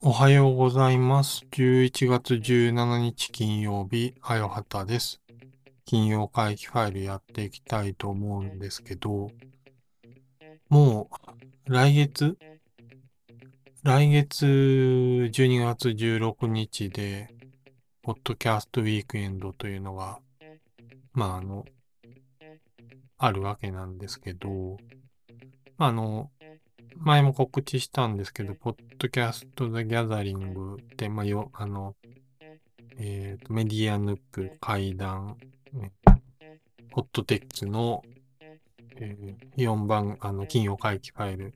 おはようございます。11月17日金曜日、あよはたです。金曜会期ファイルやっていきたいと思うんですけど、もう来月、来月12月16日で、ポッドキャストウィークエンドというのが、まああの、あるわけなんですけど、まああの、前も告知したんですけど、ポッドキャスト・ザ・ギャザリングって、まあ、よ、あの、えっ、と、メディアヌック、会談、ねホットテックの、え4番、あの、金曜回帰ファイル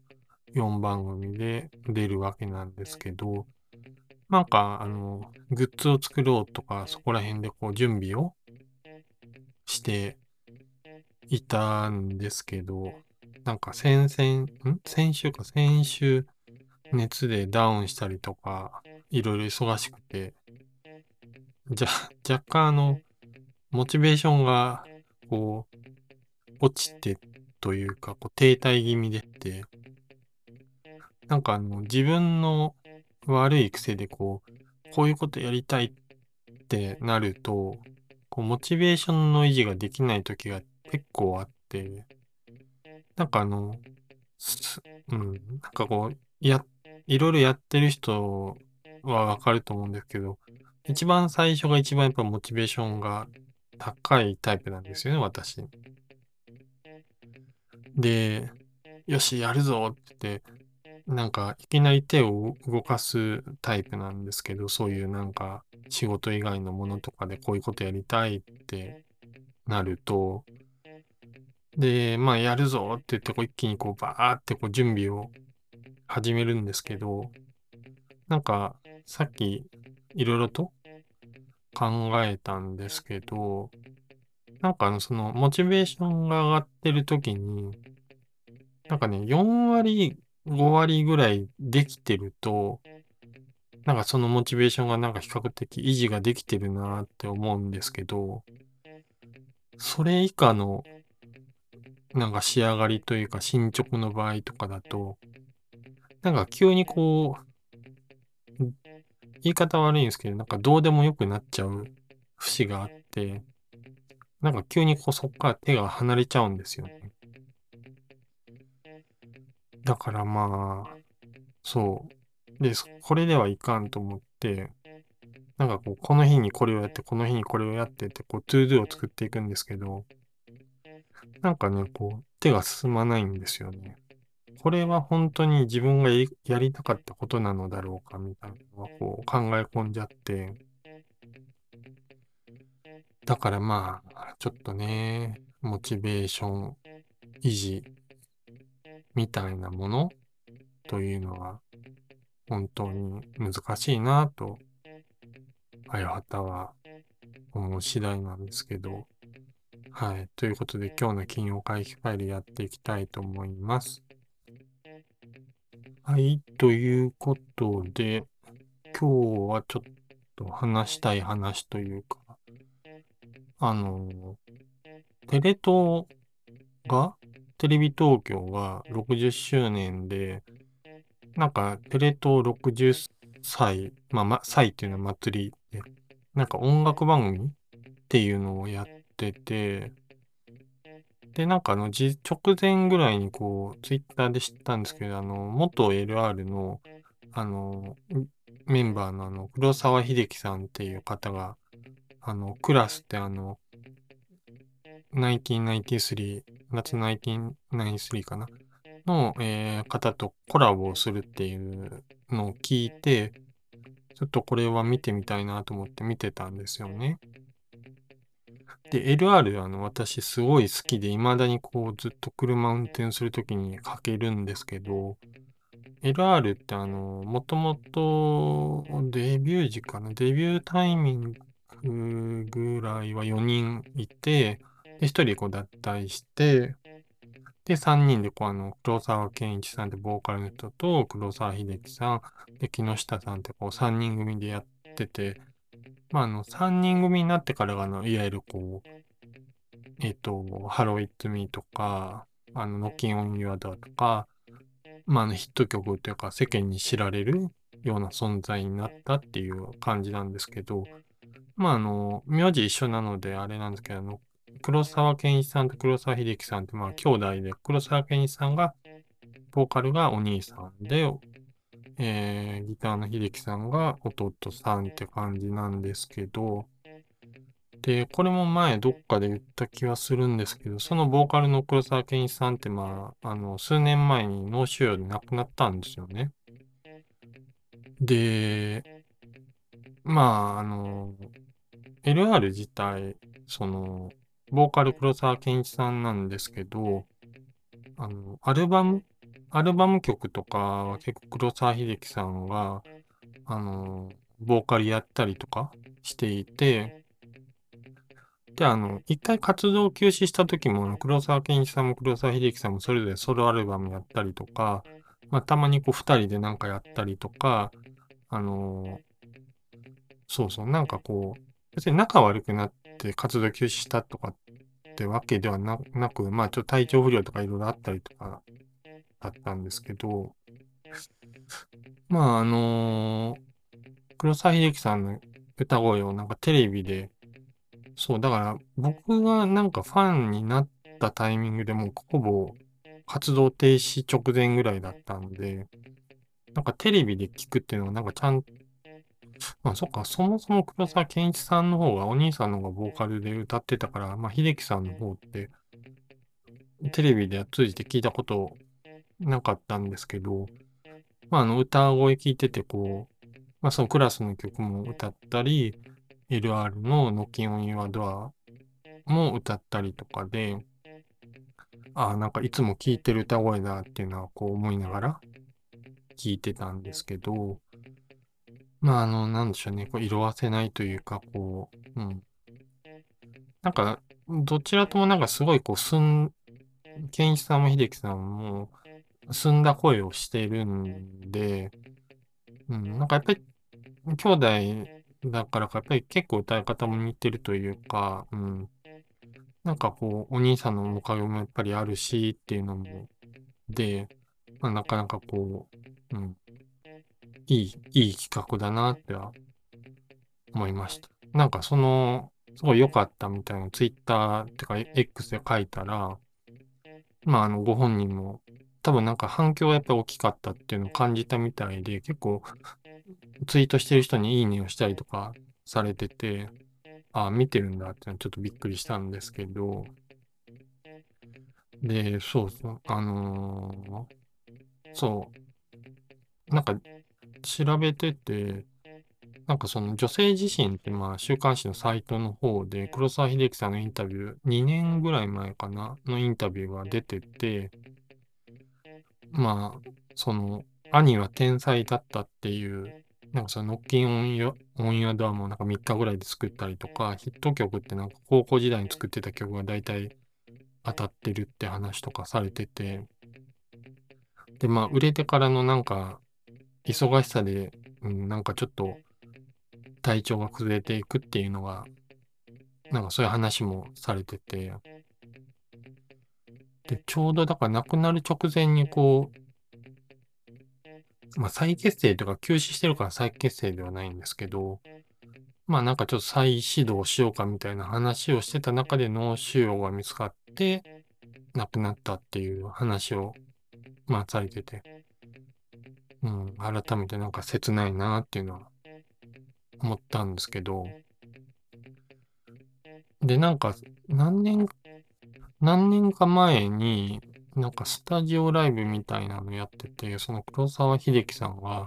4番組で出るわけなんですけど、なんか、あの、グッズを作ろうとか、そこら辺でこう、準備をしていたんですけど、なんか先々、ん？先週か先週熱でダウンしたりとか、いろいろ忙しくて、じゃ、若干あの、モチベーションが、こう、落ちてというか、こう停滞気味でって、なんかあの、自分の悪い癖でこう、こういうことやりたいってなると、こう、モチベーションの維持ができない時が結構あって、なんかあの、うん、なんかこう、や、いろいろやってる人はわかると思うんですけど、一番最初が一番やっぱモチベーションが高いタイプなんですよね、私。で、よし、やるぞって言って、なんかいきなり手を動かすタイプなんですけど、そういうなんか仕事以外のものとかでこういうことやりたいってなると、で、まあやるぞって言ってこう一気にこうバーってこう準備を始めるんですけど、なんかさっきいろいろと考えたんですけど、なんかあのそのモチベーションが上がってる時に、なんかね、4割、5割ぐらいできてると、なんかそのモチベーションがなんか比較的維持ができてるなって思うんですけど、それ以下のなんか仕上がりというか進捗の場合とかだと、なんか急にこう、言い方悪いんですけど、なんかどうでもよくなっちゃう節があって、なんか急にこうそっから手が離れちゃうんですよね。だからまあ、そう。で、これではいかんと思って、なんかこう、この日にこれをやって、この日にこれをやってって、こう、 to do を作っていくんですけど、なんかね、こう、手が進まないんですよね。これは本当に自分がやりたかったことなのだろうか、みたいなのはこう考え込んじゃって。だからまあ、ちょっとね、モチベーション維持みたいなものというのは本当に難しいなと、あやはたは思う次第なんですけど、はい。ということで今日の金曜会議ファイルやっていきたいと思います。はい。ということで、今日はちょっと話したい話というか、あの、テレ東が、テレビ東京が60周年で、なんかテレ東60歳、まあ、ま、歳っていうのは祭りで、なんか音楽番組っていうのをやってて、で、なんかあの、直前ぐらいにこう、ツイッターで知ったんですけど、あの、元 LR の、あの、メンバーのあの、黒沢秀樹さんっていう方が、あの、クラスってあの、1993、夏1993かな？の、えー方とコラボをするっていうのを聞いて、ちょっとこれは見てみたいなと思って見てたんですよね。で、LR、あの、私すごい好きで、未だにこう、ずっと車運転するときにかけるんですけど、LR ってあの、もともとデビュー時かな、デビュータイミングぐらいは4人いて、で、1人こう脱退して、で、3人でこうあの、黒沢健一さんってボーカルの人と、黒沢秀樹さん、で、木下さんってこう3人組でやってて、まあ、あの、3人組になってからが、あの、いわゆるこう、えっ、と、ハローイッツミーとか、あの、ノッキンオンユアダーとか、まあ、あのヒット曲というか世間に知られるような存在になったっていう感じなんですけど、まあ、あの、名字一緒なのであれなんですけど、あの、黒沢健一さんと黒沢秀樹さんって、まあ、兄弟で、黒沢健一さんが、ボーカルがお兄さんで、えー、ギターの秀樹さんが弟さんって感じなんですけど、で、これも前どっかで言った気はするんですけど、そのボーカルの黒沢健一さんってまあ、あの、数年前に脳腫瘍で亡くなったんですよね。で、まあ、あの、LR 自体、その、ボーカル黒沢健一さんなんですけど、あの、アルバム、アルバム曲とかは結構黒沢秀樹さんが、あの、ボーカルやったりとかしていて、で、あの、一回活動休止した時も、黒沢健一さんも黒沢秀樹さんもそれぞれソロアルバムやったりとか、まあ、たまにこう二人でなんかやったりとか、あのそうそう、なんかこう、別に仲悪くなって活動休止したとかってわけではなく、まあちょっと体調不良とかいろいろあったりとかだったんですけど、まああの黒沢秀樹さんの歌声をなんかテレビでそう、だから僕がなんかファンになったタイミングでもうほぼ活動停止直前ぐらいだったんで、なんかテレビで聞くっていうのはなんかちゃん、まあそっか、そもそも黒沢健一さんの方がお兄さんの方がボーカルで歌ってたから、まあ秀樹さんの方ってテレビでは通じて聞いたことなかったんですけど、まああの歌声聞いててこう、まあそのクラスの曲も歌ったり、LR の Knocking on Your Door も歌ったりとかで、ああ、なんかいつも聴いてる歌声だっていうのはこう思いながら聞いてたんですけど、まああの、なんでしょうね、こう色あせないというか、こう、うん。なんか、どちらともなんかすごいこう、すん、健一さんも秀樹さんも、澄んだ声をしてるんで、うん、なんかやっぱり、兄弟だからか、やっぱり結構歌い方も似てるというか、うん。なんかこう、お兄さんの面影もやっぱりあるしっていうのも、で、まあ、なかなかこう、うん。いい、いい企画だなっては思いました。なんかその、すごい良かったみたいなツイッターってか X で書いたら、まああのご本人も多分なんか反響がやっぱり大きかったっていうのを感じたみたいで、結構ツイートしてる人にいいねをしたりとかされてて、ああ、見てるんだってのはちょっとびっくりしたんですけど、で、そうそう、あのー、そう、なんか調べてて、なんかその女性自身ってまあ週刊誌のサイトの方で黒沢秀樹さんのインタビュー、2年ぐらい前かな、のインタビューが出てて、まあ、その、兄は天才だったっていうなんかそのノッキンオンヨオンヤドアもなんか3日ぐらいで作ったりとか、ヒット曲ってなんか高校時代に作ってた曲が大体当たってるって話とかされてて、で、まあ売れてからのなんか忙しさで、うん、なんかちょっと体調が崩れていくっていうのが、なんかそういう話もされてて、で、ちょうどだから亡くなる直前にこう、まあ、再結成とか休止してるから再結成ではないんですけど、まあなんかちょっと再始動しようかみたいな話をしてた中で脳腫瘍が見つかって、亡くなったっていう話を、まあされてて、うん、改めてなんか切ないなっていうのは思ったんですけど、で、なんか何年、何年か前に、なんかスタジオライブみたいなのやってて、その黒沢秀樹さんが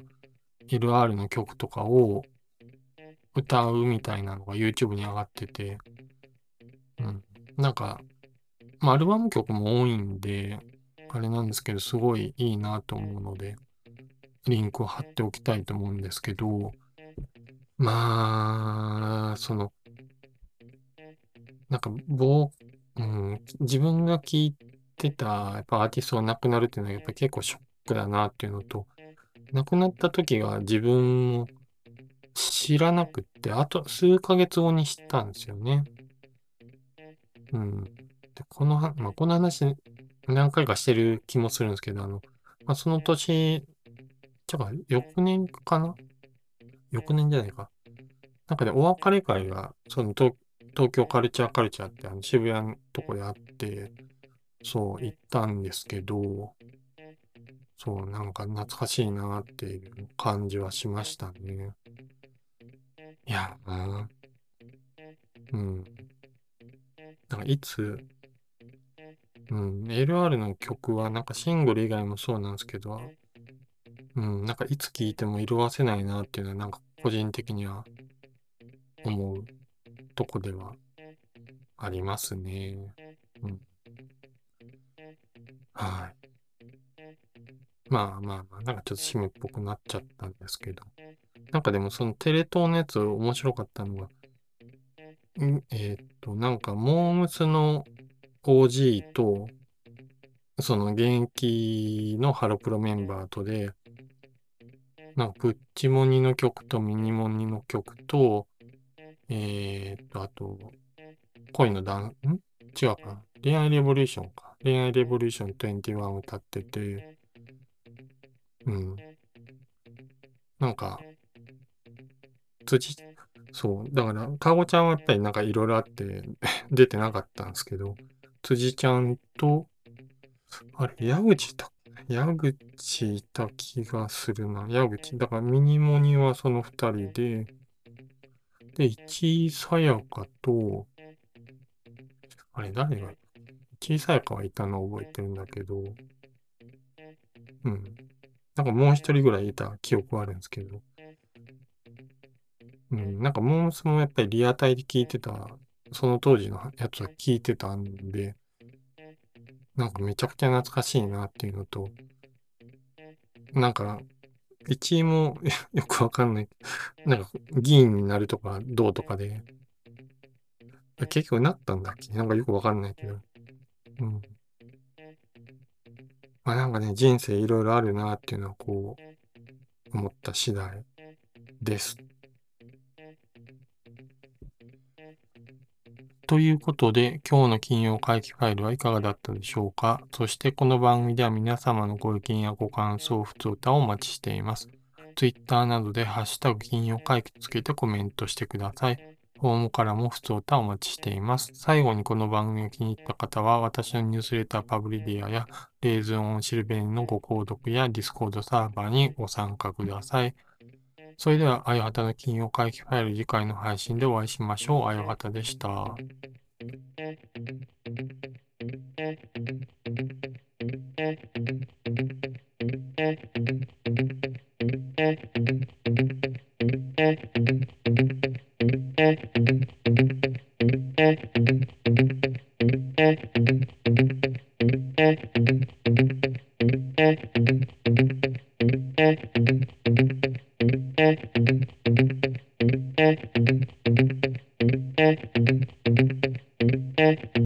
LR の曲とかを歌うみたいなのが YouTube に上がってて、うん。なんか、まあ、アルバム曲も多いんで、あれなんですけど、すごいいいなと思うので、リンクを貼っておきたいと思うんですけど、まあ、その、なんか、うん、自分が聞いてた、やっぱアーティストが亡くなるっていうのはやっぱ結構ショックだなっていうのと、亡くなった時が自分も知らなくって、あと数ヶ月後に知ったんですよね。うん。で、このは、まあ、この話何回かしてる気もするんですけど、あの、まあ、その年、ちょか、翌年かな？翌年じゃないか。なんかね、お別れ会が、その東東京カルチャーカルチャーってあの渋谷のとこであって、そう、行ったんですけど、そう、なんか懐かしいなっていう感じはしましたね。いや、うん。なんかいつ、うん、LR の曲はなんかシングル以外もそうなんですけど、うん、なんかいつ聴いても色褪せないなっていうのはなんか個人的には思うとこではありますね。うん。はい。まあまあまあ、なんかちょっと締めっぽくなっちゃったんですけど。なんかでもそのテレ東のやつ面白かったのが、ん？えーっと、なんかモームスの OG と、その現役のハロプロメンバーとで、なんかプッチモニの曲とミニモニの曲と、えーっと、あと、恋のダン、ん？違うか。恋愛レボリューションか。恋愛レボリューション21を歌ってて、うん。なんか、辻、そう。だから、かごちゃんはやっぱりなんかいろいろあって 出てなかったんですけど、辻ちゃんと、あれ、矢口だ。矢口いた気がするな。矢口。だからミニモニはその二人で、で、市井さやかと、あれ、誰が、市さやかはいたのを覚えてるんだけど、うん。なんかもう一人ぐらいいた記憶はあるんですけど、うん、なんかモームスもやっぱりリアタイで聞いてた、その当時のやつは聞いてたんで、なんかめちゃくちゃ懐かしいなっていうのと、なんか、一位もよくわかんない。なんか議員になるとかどうとかで、結局なったんだっけ？なんかよくわかんないけど。うん。まあなんかね、人生いろいろあるなっていうのはこう、思った次第です。ということで、今日の金曜会期ファイルはいかがだったでしょうか？そしてこの番組では皆様のご意見やご感想、普通歌をお待ちしています。Twitter などでハッシュタグ金曜会期つけてコメントしてください。フォームからもふつおたをお待ちしています。最後にこの番組を気に入った方は、私のニュースレターパブリディアや、レーズンオンシルベンのご購読やディスコードサーバーにご参加ください。それでは、あよはたの金曜会期ファイル次回の配信でお会いしましょう。あよはたでした。